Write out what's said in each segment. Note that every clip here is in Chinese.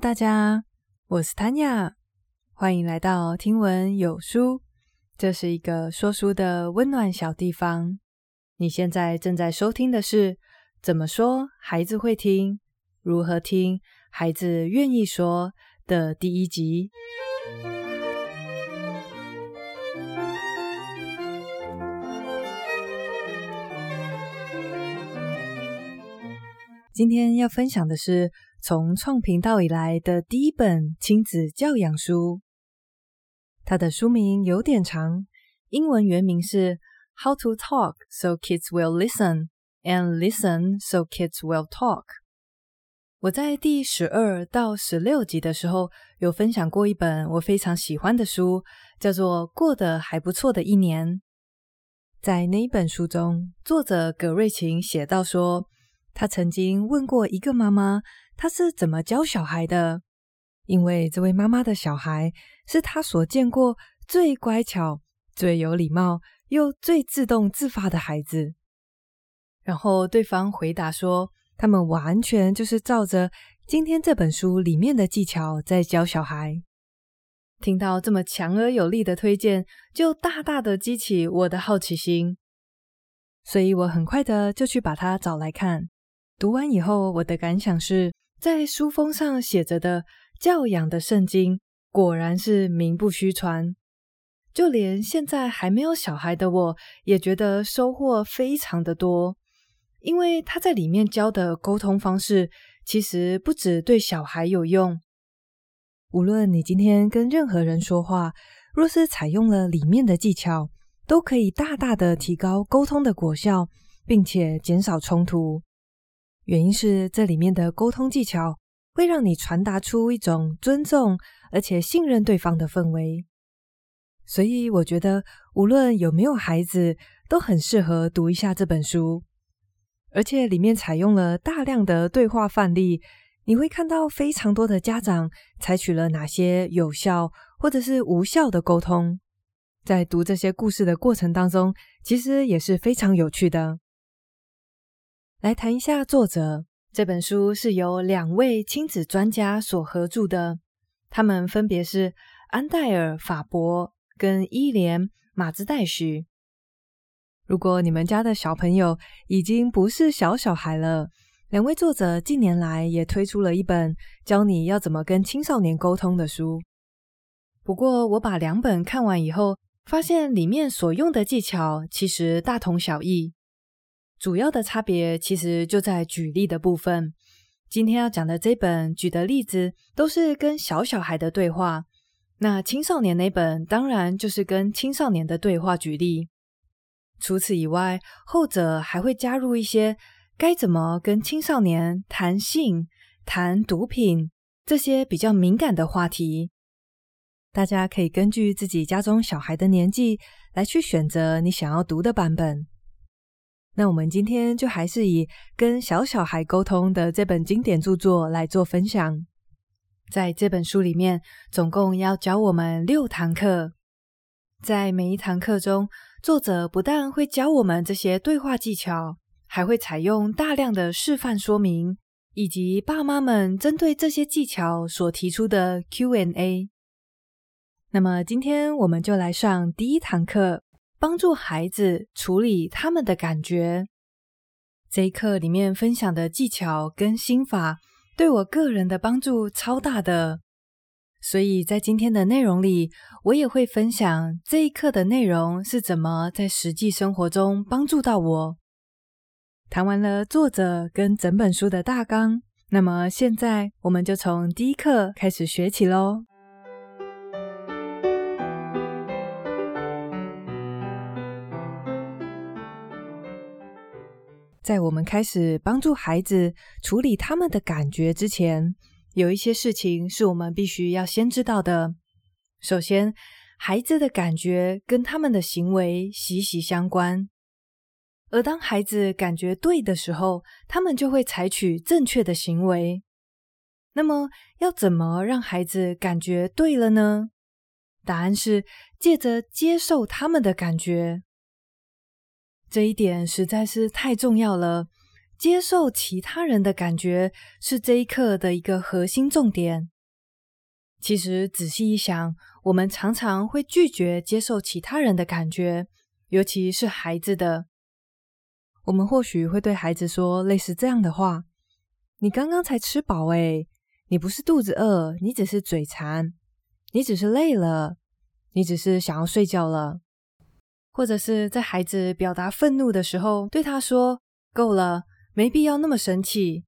大家，我是 Tanya，欢迎来到听闻有书。这是一个说书的温暖小地方。你现在正在收听的是《怎么说孩子会听？如何听孩子愿意说》的第一集。今天要分享的是从创频道以来的第一本亲子教养书。它的书名有点长，英文原名是《How to Talk So Kids Will Listen and Listen So Kids Will Talk》。我在第十二到十六集的时候有分享过一本我非常喜欢的书，叫做《过得还不错的一年》。在那一本书中，作者葛瑞琴写到说，他曾经问过一个妈妈，她是怎么教小孩的？因为这位妈妈的小孩是他所见过最乖巧、最有礼貌又最自动自发的孩子。然后对方回答说，他们完全就是照着今天这本书里面的技巧在教小孩。听到这么强而有力的推荐，就大大的激起我的好奇心，所以我很快的就去把它找来看。读完以后，我的感想是，在书封上写着的教养的圣经，果然是名不虚传。就连现在还没有小孩的我，也觉得收获非常的多。因为他在里面教的沟通方式，其实不止对小孩有用。无论你今天跟任何人说话，若是采用了里面的技巧，都可以大大的提高沟通的果效，并且减少冲突。原因是这里面的沟通技巧会让你传达出一种尊重而且信任对方的氛围，所以我觉得无论有没有孩子都很适合读一下这本书，而且里面采用了大量的对话范例，你会看到非常多的家长采取了哪些有效或者是无效的沟通，在读这些故事的过程当中，其实也是非常有趣的。来谈一下作者。这本书是由两位亲子专家所合著的，他们分别是安戴尔·法伯跟伊莲·马兹代许。如果你们家的小朋友已经不是小小孩了，两位作者近年来也推出了一本教你要怎么跟青少年沟通的书。不过，我把两本看完以后，发现里面所用的技巧其实大同小异。主要的差别其实就在举例的部分。今天要讲的这本举的例子都是跟小小孩的对话，那青少年那本当然就是跟青少年的对话举例。除此以外，后者还会加入一些该怎么跟青少年谈性、谈毒品这些比较敏感的话题。大家可以根据自己家中小孩的年纪来去选择你想要读的版本。那我们今天就还是以跟小小孩沟通的这本经典著作来做分享。在这本书里面，总共要教我们六堂课。在每一堂课中，作者不但会教我们这些对话技巧，还会采用大量的示范说明，以及爸妈们针对这些技巧所提出的 Q&A。那么今天我们就来上第一堂课。帮助孩子处理他们的感觉。这一课里面分享的技巧跟心法，对我个人的帮助超大的。所以在今天的内容里，我也会分享这一课的内容是怎么在实际生活中帮助到我。谈完了作者跟整本书的大纲，那么现在我们就从第一课开始学起喽。在我们开始帮助孩子处理他们的感觉之前，有一些事情是我们必须要先知道的。首先，孩子的感觉跟他们的行为息息相关，而当孩子感觉对的时候，他们就会采取正确的行为。那么，要怎么让孩子感觉对了呢？答案是借着接受他们的感觉。这一点实在是太重要了。接受其他人的感觉是这一课的一个核心重点。其实仔细一想，我们常常会拒绝接受其他人的感觉，尤其是孩子的。我们或许会对孩子说类似这样的话：“你刚刚才吃饱诶，你不是肚子饿，你只是嘴馋，你只是累了，你只是想要睡觉了。”或者是在孩子表达愤怒的时候，对他说：“够了，没必要那么生气。”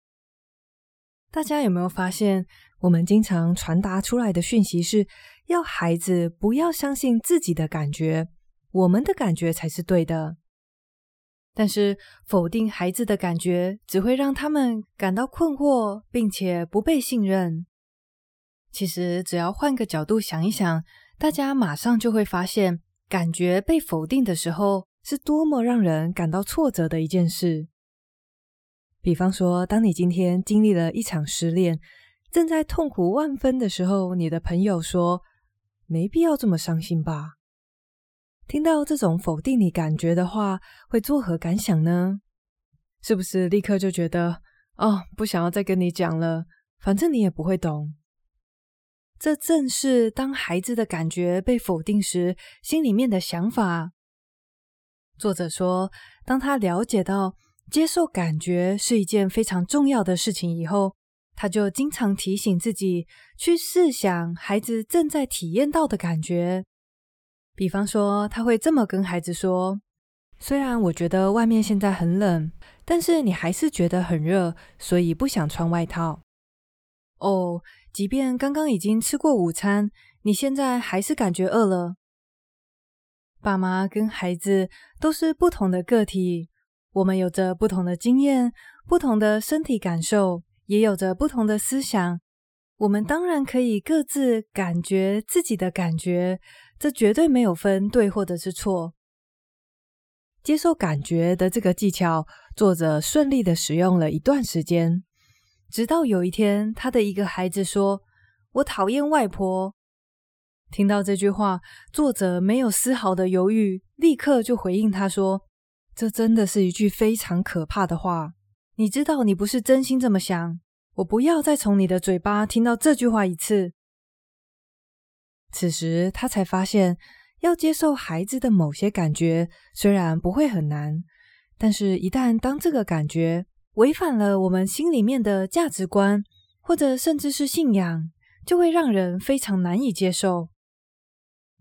大家有没有发现，我们经常传达出来的讯息是要孩子不要相信自己的感觉，我们的感觉才是对的。但是否定孩子的感觉，只会让他们感到困惑，并且不被信任。其实，只要换个角度想一想，大家马上就会发现。感觉被否定的时候，是多么让人感到挫折的一件事。比方说，当你今天经历了一场失恋，正在痛苦万分的时候，你的朋友说：“没必要这么伤心吧。”听到这种否定你感觉的话，会作何感想呢？是不是立刻就觉得，哦，不想要再跟你讲了，反正你也不会懂。这正是当孩子的感觉被否定时，心里面的想法。作者说，当他了解到接受感觉是一件非常重要的事情以后，他就经常提醒自己去试想孩子正在体验到的感觉。比方说，他会这么跟孩子说：“虽然我觉得外面现在很冷，但是你还是觉得很热，所以不想穿外套。”哦。即便刚刚已经吃过午餐，你现在还是感觉饿了。爸妈跟孩子都是不同的个体，我们有着不同的经验、不同的身体感受，也有着不同的思想。我们当然可以各自感觉自己的感觉，这绝对没有分对或者是错。接受感觉的这个技巧，作者顺利的使用了一段时间。直到有一天，他的一个孩子说：“我讨厌外婆。”听到这句话，作者没有丝毫的犹豫，立刻就回应他说：“这真的是一句非常可怕的话。你知道你不是真心这么想。我不要再从你的嘴巴听到这句话一次。”此时，他才发现，要接受孩子的某些感觉，虽然不会很难，但是一旦当这个感觉，违反了我们心里面的价值观，或者甚至是信仰，就会让人非常难以接受。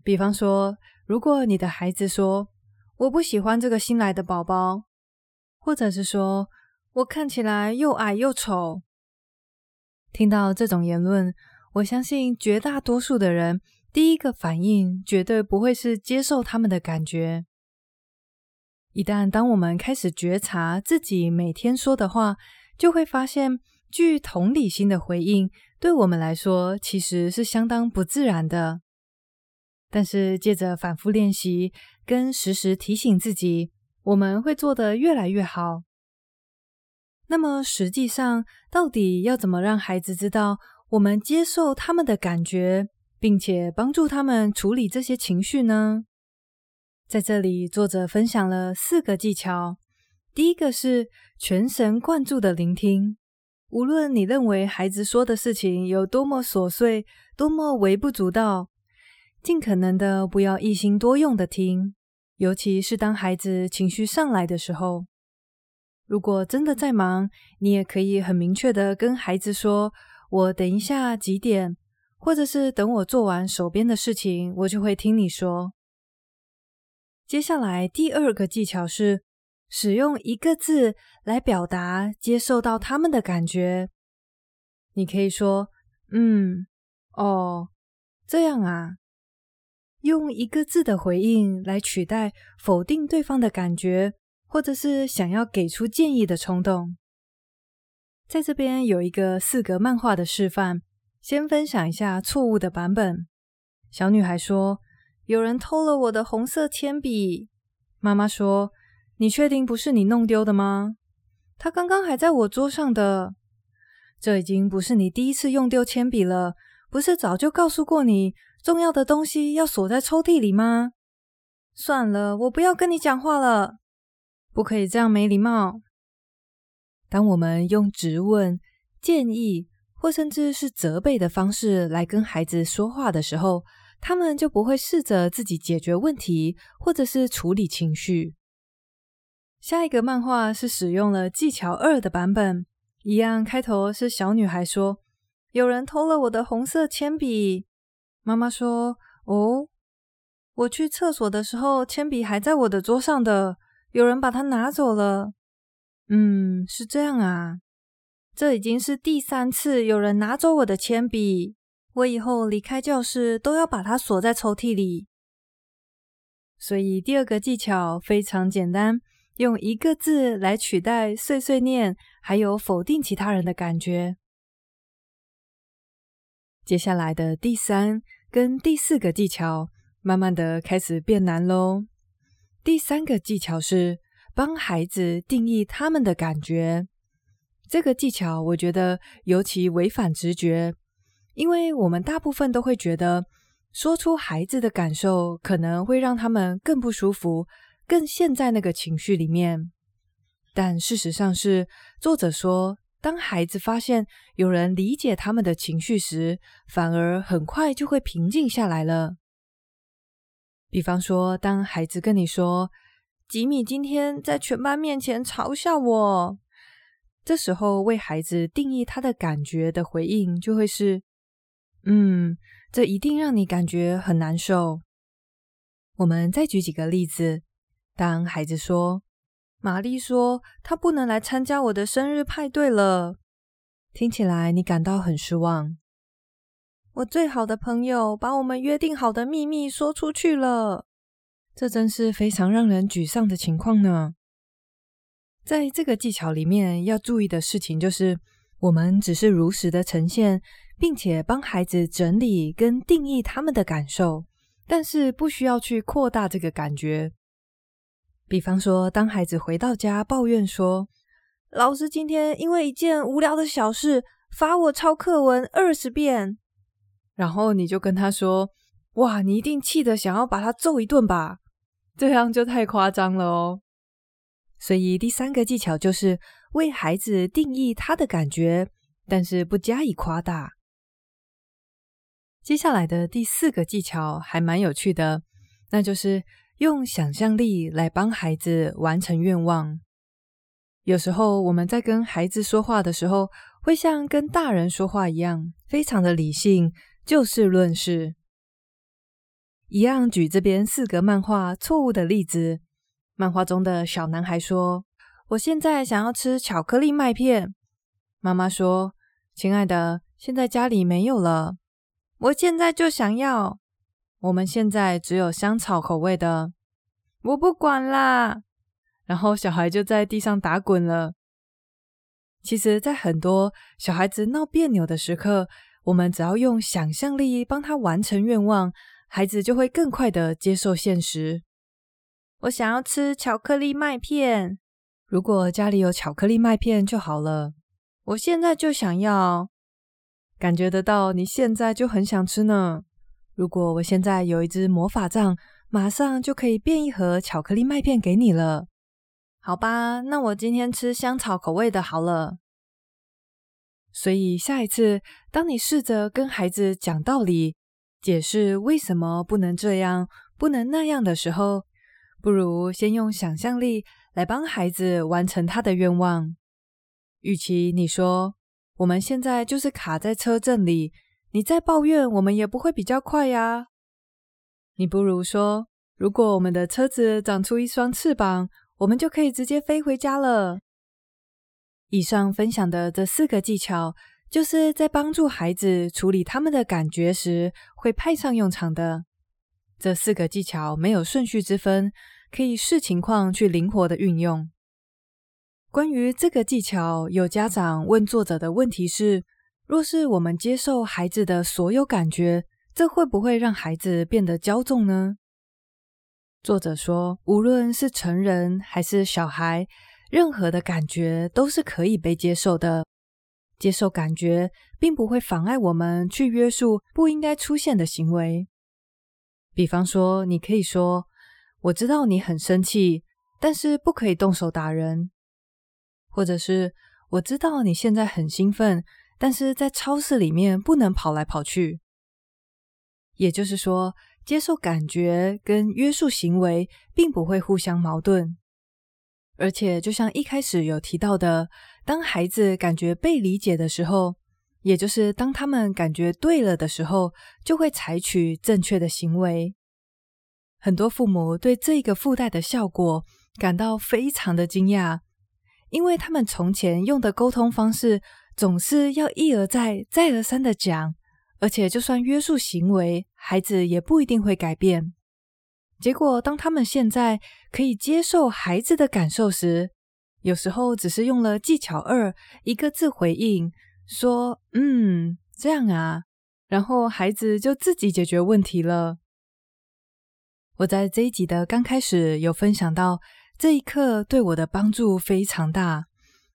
比方说，如果你的孩子说“我不喜欢这个新来的宝宝”，或者是说“我看起来又矮又丑”，听到这种言论，我相信绝大多数的人第一个反应绝对不会是接受他们的感觉。一旦当我们开始觉察自己每天说的话，就会发现，具同理心的回应对我们来说其实是相当不自然的。但是，借着反复练习跟时时提醒自己，我们会做得越来越好。那么，实际上，到底要怎么让孩子知道我们接受他们的感觉，并且帮助他们处理这些情绪呢？在这里，作者分享了四个技巧。第一个是全神贯注的聆听，无论你认为孩子说的事情有多么琐碎、多么微不足道，尽可能的不要一心多用的听，尤其是当孩子情绪上来的时候。如果真的在忙，你也可以很明确的跟孩子说：“我等一下几点，或者是等我做完手边的事情，我就会听你说。”接下来第二个技巧是使用一个字来表达接受到他们的感觉。你可以说“嗯，哦，这样啊”，用一个字的回应来取代否定对方的感觉，或者是想要给出建议的冲动。在这边有一个四格漫画的示范，先分享一下错误的版本。小女孩说。有人偷了我的红色铅笔。妈妈说：“你确定不是你弄丢的吗？他刚刚还在我桌上的。这已经不是你第一次用丢铅笔了，不是早就告诉过你，重要的东西要锁在抽屉里吗？算了，我不要跟你讲话了。不可以这样没礼貌。”当我们用质问、建议或甚至是责备的方式来跟孩子说话的时候，他们就不会试着自己解决问题，或者是处理情绪。下一个漫画是使用了技巧二的版本，一样开头是小女孩说：“有人偷了我的红色铅笔。”妈妈说：“哦，我去厕所的时候，铅笔还在我的桌上的，有人把它拿走了。”嗯，是这样啊。这已经是第三次有人拿走我的铅笔，我以后离开教室都要把它锁在抽屉里。所以第二个技巧非常简单，用一个字来取代碎碎念，还有否定其他人的感觉。接下来的第三跟第四个技巧，慢慢的开始变难喽。第三个技巧是帮孩子定义他们的感觉。这个技巧我觉得尤其违反直觉，因为我们大部分都会觉得说出孩子的感受可能会让他们更不舒服，更陷在那个情绪里面。但事实上是，作者说，当孩子发现有人理解他们的情绪时，反而很快就会平静下来了。比方说，当孩子跟你说：“吉米今天在全班面前嘲笑我。”这时候，为孩子定义他的感觉的回应就会是：“嗯，这一定让你感觉很难受。”我们再举几个例子，当孩子说，玛丽说：“她不能来参加我的生日派对了。”听起来你感到很失望。我最好的朋友把我们约定好的秘密说出去了，这真是非常让人沮丧的情况呢。在这个技巧里面要注意的事情就是，我们只是如实的呈现，并且帮孩子整理跟定义他们的感受，但是不需要去扩大这个感觉。比方说，当孩子回到家抱怨说：“老师今天因为一件无聊的小事罚我抄课文二十遍。”然后你就跟他说：“哇，你一定气得想要把他揍一顿吧？”这样就太夸张了哦。所以第三个技巧就是为孩子定义他的感觉，但是不加以夸大。接下来的第四个技巧还蛮有趣的，那就是。用想象力来帮孩子完成愿望。有时候我们在跟孩子说话的时候，会像跟大人说话一样，非常的理性，就事论事。一样举这边四个漫画错误的例子。漫画中的小男孩说：“我现在想要吃巧克力麦片。”妈妈说：“亲爱的，现在家里没有了。”我现在就想要。我们现在只有香草口味的，我不管啦。然后小孩就在地上打滚了。其实，在很多小孩子闹别扭的时刻，我们只要用想象力帮他完成愿望，孩子就会更快的接受现实。我想要吃巧克力麦片，如果家里有巧克力麦片就好了。我现在就想要，感觉得到你现在就很想吃呢。如果我现在有一支魔法杖，马上就可以变一盒巧克力麦片给你了。好吧，那我今天吃香草口味的好了。所以下一次，当你试着跟孩子讲道理，解释为什么不能这样、不能那样的时候，不如先用想象力来帮孩子完成他的愿望。与其你说我们现在就是卡在车阵里。你再抱怨，我们也不会比较快呀。你不如说，如果我们的车子长出一双翅膀，我们就可以直接飞回家了。以上分享的这四个技巧，就是在帮助孩子处理他们的感觉时会派上用场的。这四个技巧没有顺序之分，可以视情况去灵活的运用。关于这个技巧，有家长问作者的问题是，若是我们接受孩子的所有感觉，这会不会让孩子变得骄纵呢？作者说，无论是成人还是小孩，任何的感觉都是可以被接受的。接受感觉，并不会妨碍我们去约束不应该出现的行为。比方说，你可以说：“我知道你很生气，但是不可以动手打人。”或者是。我知道你现在很兴奋，但是在超市里面不能跑来跑去。也就是说，接受感觉跟约束行为并不会互相矛盾。而且，就像一开始有提到的，当孩子感觉被理解的时候，也就是当他们感觉对了的时候，就会采取正确的行为。很多父母对这个附带的效果感到非常的惊讶，因为他们从前用的沟通方式总是要一而再、再而三的讲，而且就算约束行为，孩子也不一定会改变。结果，当他们现在可以接受孩子的感受时，有时候只是用了技巧二，一个字回应，说“嗯，这样啊”，然后孩子就自己解决问题了。我在这一集的刚开始有分享到，这一刻对我的帮助非常大。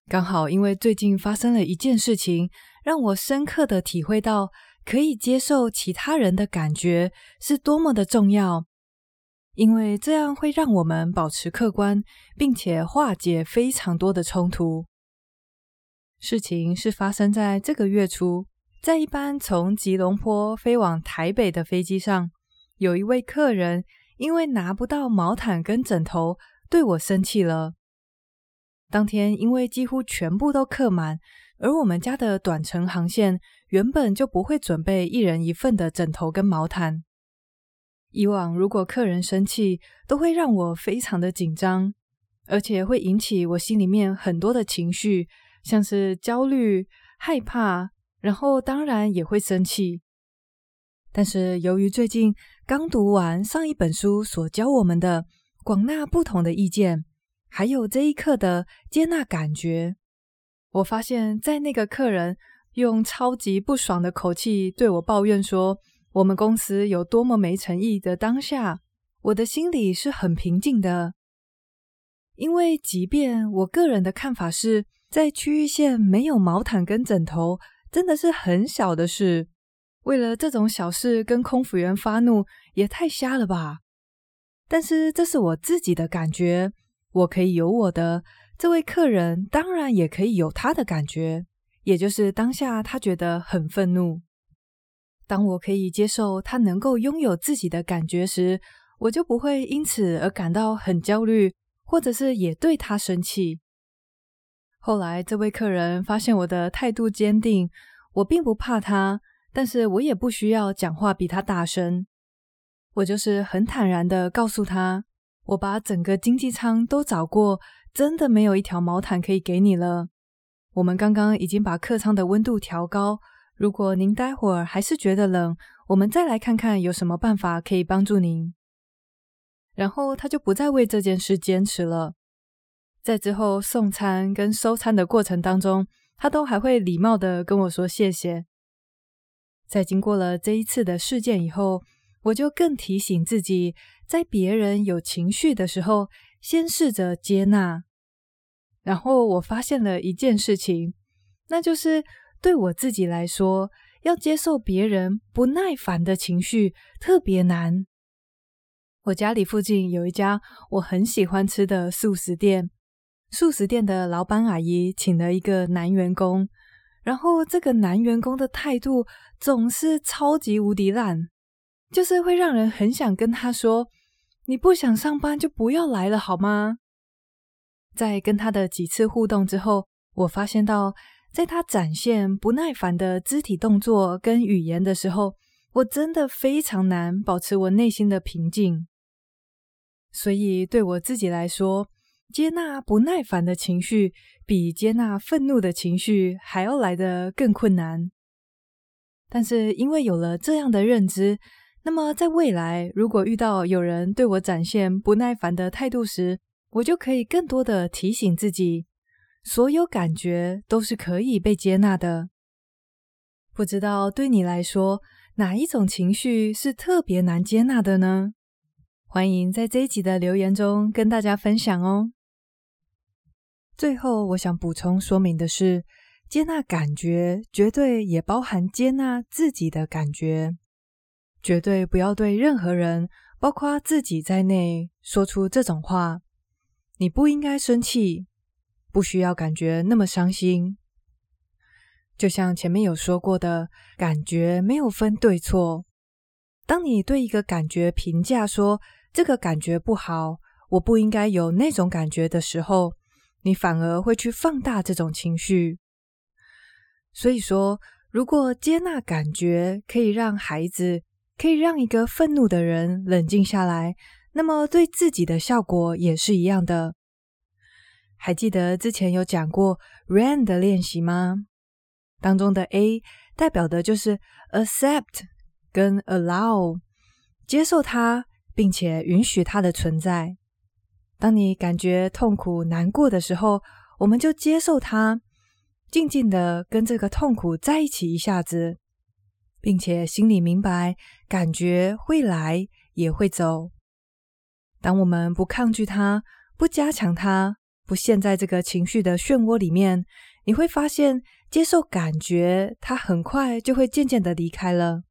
刚好因为最近发生了一件事情，让我深刻的体会到，可以接受其他人的感觉是多么的重要。因为这样会让我们保持客观，并且化解非常多的冲突。事情是发生在这个月初，在一班从吉隆坡飞往台北的飞机上，有一位客人因为拿不到毛毯跟枕头，对我生气了。当天因为几乎全部都客满，而我们家的短程航线原本就不会准备一人一份的枕头跟毛毯。以往如果客人生气，都会让我非常的紧张，而且会引起我心里面很多的情绪，像是焦虑、害怕，然后当然也会生气。但是由于最近刚读完上一本书所教我们的广纳不同的意见，还有这一刻的接纳感觉，我发现，在那个客人用超级不爽的口气对我抱怨说，我们公司有多么没诚意的当下，我的心里是很平静的，因为即便我个人的看法是在区域线没有毛毯跟枕头，真的是很小的事，为了这种小事跟空服员发怒也太瞎了吧。但是这是我自己的感觉，我可以有我的，这位客人当然也可以有他的感觉，也就是当下他觉得很愤怒。当我可以接受他能够拥有自己的感觉时，我就不会因此而感到很焦虑，或者是也对他生气。后来，这位客人发现我的态度坚定，我并不怕他，但是我也不需要讲话比他大声。我就是很坦然的告诉他，我把整个经济舱都找过，真的没有一条毛毯可以给你了。我们刚刚已经把客舱的温度调高。如果您待会儿还是觉得冷，我们再来看看有什么办法可以帮助您。然后他就不再为这件事坚持了。在之后送餐跟收餐的过程当中，他都还会礼貌的跟我说谢谢。在经过了这一次的事件以后，我就更提醒自己，在别人有情绪的时候，先试着接纳。然后我发现了一件事情，那就是。对我自己来说，要接受别人不耐烦的情绪特别难。我家里附近有一家我很喜欢吃的素食店，素食店的老板阿姨请了一个男员工，然后这个男员工的态度总是超级无敌烂，就是会让人很想跟他说：“你不想上班就不要来了，好吗？”在跟他的几次互动之后，我发现到。在他展现不耐烦的肢体动作跟语言的时候，我真的非常难保持我内心的平静。所以对我自己来说，接纳不耐烦的情绪比接纳愤怒的情绪还要来得更困难。但是因为有了这样的认知，那么在未来如果遇到有人对我展现不耐烦的态度时，我就可以更多的提醒自己。所有感觉都是可以被接纳的。不知道对你来说，哪一种情绪是特别难接纳的呢？欢迎在这一集的留言中跟大家分享哦。最后，我想补充说明的是，接纳感觉绝对也包含接纳自己的感觉，绝对不要对任何人，包括自己在内，说出这种话：“你不应该生气。”不需要感觉那么伤心。就像前面有说过的，感觉没有分对错。当你对一个感觉评价说这个感觉不好，我不应该有那种感觉的时候，你反而会去放大这种情绪。所以说，如果接纳感觉可以让孩子，可以让一个愤怒的人冷静下来，那么对自己的效果也是一样的。还记得之前有讲过 “ran” 的练习吗？当中的 A 代表的就是 accept 跟 allow，接受它，并且允许它的存在。当你感觉痛苦、难过的时候，我们就接受它，静静的跟这个痛苦在一起一下子，并且心里明白，感觉会来也会走。当我们不抗拒它，不加强它，不陷在这个情绪的漩涡里面，你会发现。接受感觉，它很快就会渐渐的离开了。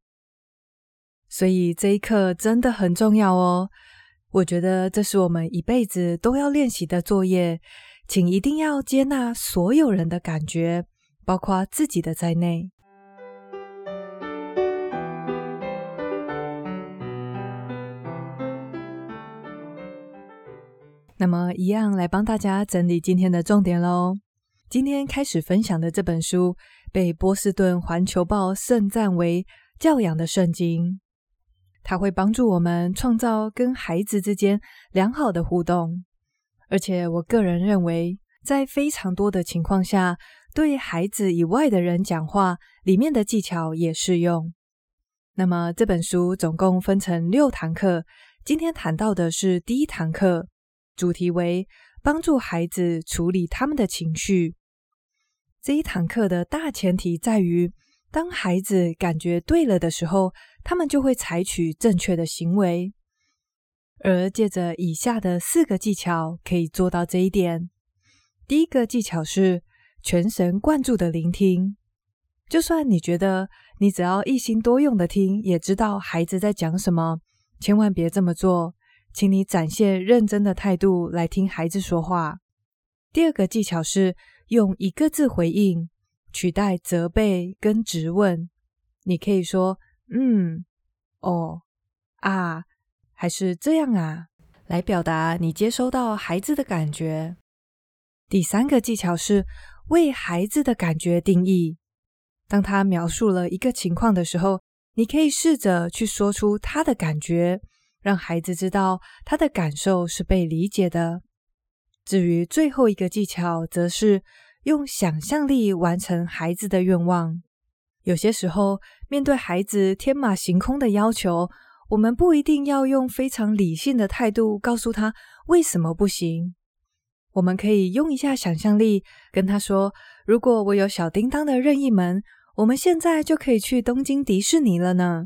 所以这一刻真的很重要哦。我觉得这是我们一辈子都要练习的作业，请一定要接纳所有人的感觉，包括自己的在内。那么，一样来帮大家整理今天的重点喽。今天开始分享的这本书，被波士顿环球报盛赞为教养的圣经。它会帮助我们创造跟孩子之间良好的互动，而且我个人认为，在非常多的情况下，对孩子以外的人讲话，里面的技巧也适用。那么这本书总共分成六堂课，今天谈到的是第一堂课，主题为。帮助孩子处理他们的情绪。这一堂课的大前提在于，当孩子感觉对了的时候，他们就会采取正确的行为。而借着以下的四个技巧，可以做到这一点。第一个技巧是全神贯注的聆听。就算你觉得你只要一心多用的听，也知道孩子在讲什么，千万别这么做。请你展现认真的态度来听孩子说话。第二个技巧是用一个字回应，取代责备跟质问。你可以说“嗯”“哦”“啊”还是“这样啊”，来表达你接收到孩子的感觉。第三个技巧是为孩子的感觉定义。当他描述了一个情况的时候，你可以试着去说出他的感觉。让孩子知道他的感受是被理解的。至于最后一个技巧，则是用想象力完成孩子的愿望。有些时候，面对孩子天马行空的要求，我们不一定要用非常理性的态度告诉他为什么不行。我们可以用一下想象力，跟他说：“如果我有小叮当的任意门，我们现在就可以去东京迪士尼了呢。”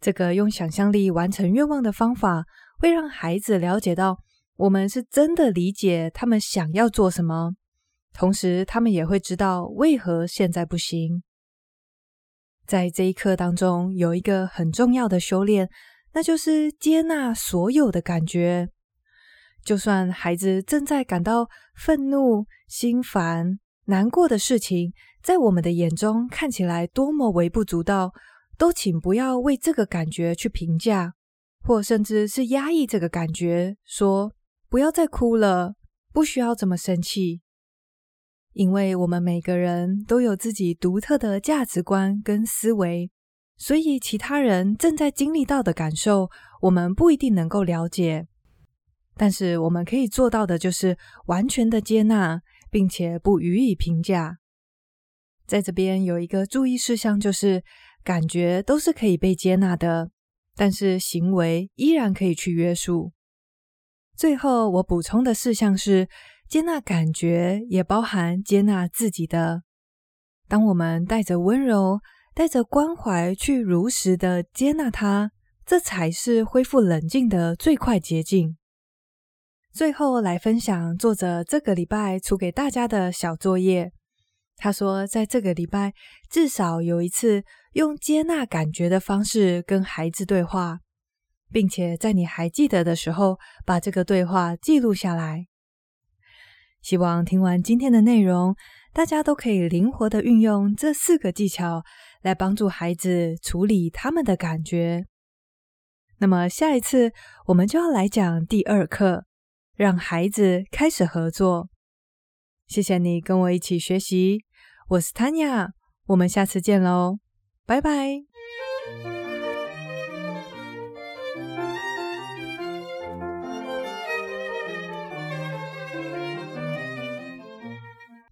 这个用想象力完成愿望的方法，会让孩子了解到我们是真的理解他们想要做什么，同时他们也会知道为何现在不行。在这一课当中，有一个很重要的修炼，那就是接纳所有的感觉。就算孩子正在感到愤怒、心烦、难过的事情，在我们的眼中看起来多么微不足道。都请不要为这个感觉去评价，或甚至是压抑这个感觉，说不要再哭了，不需要这么生气。因为我们每个人都有自己独特的价值观跟思维，所以其他人正在经历到的感受，我们不一定能够了解。但是我们可以做到的就是完全的接纳，并且不予以评价。在这边有一个注意事项，就是。感觉都是可以被接纳的，但是行为依然可以去约束。最后，我补充的事项是：接纳感觉也包含接纳自己的。当我们带着温柔、带着关怀去如实的接纳它，这才是恢复冷静的最快捷径。最后，来分享作者这个礼拜出给大家的小作业。他说，在这个礼拜至少有一次用接纳感觉的方式跟孩子对话，并且在你还记得的时候，把这个对话记录下来。希望听完今天的内容，大家都可以灵活地运用这四个技巧来帮助孩子处理他们的感觉。那么下一次我们就要来讲第二课，让孩子开始合作。谢谢你跟我一起学习，我是 Tanya，我们下次见喽，拜拜。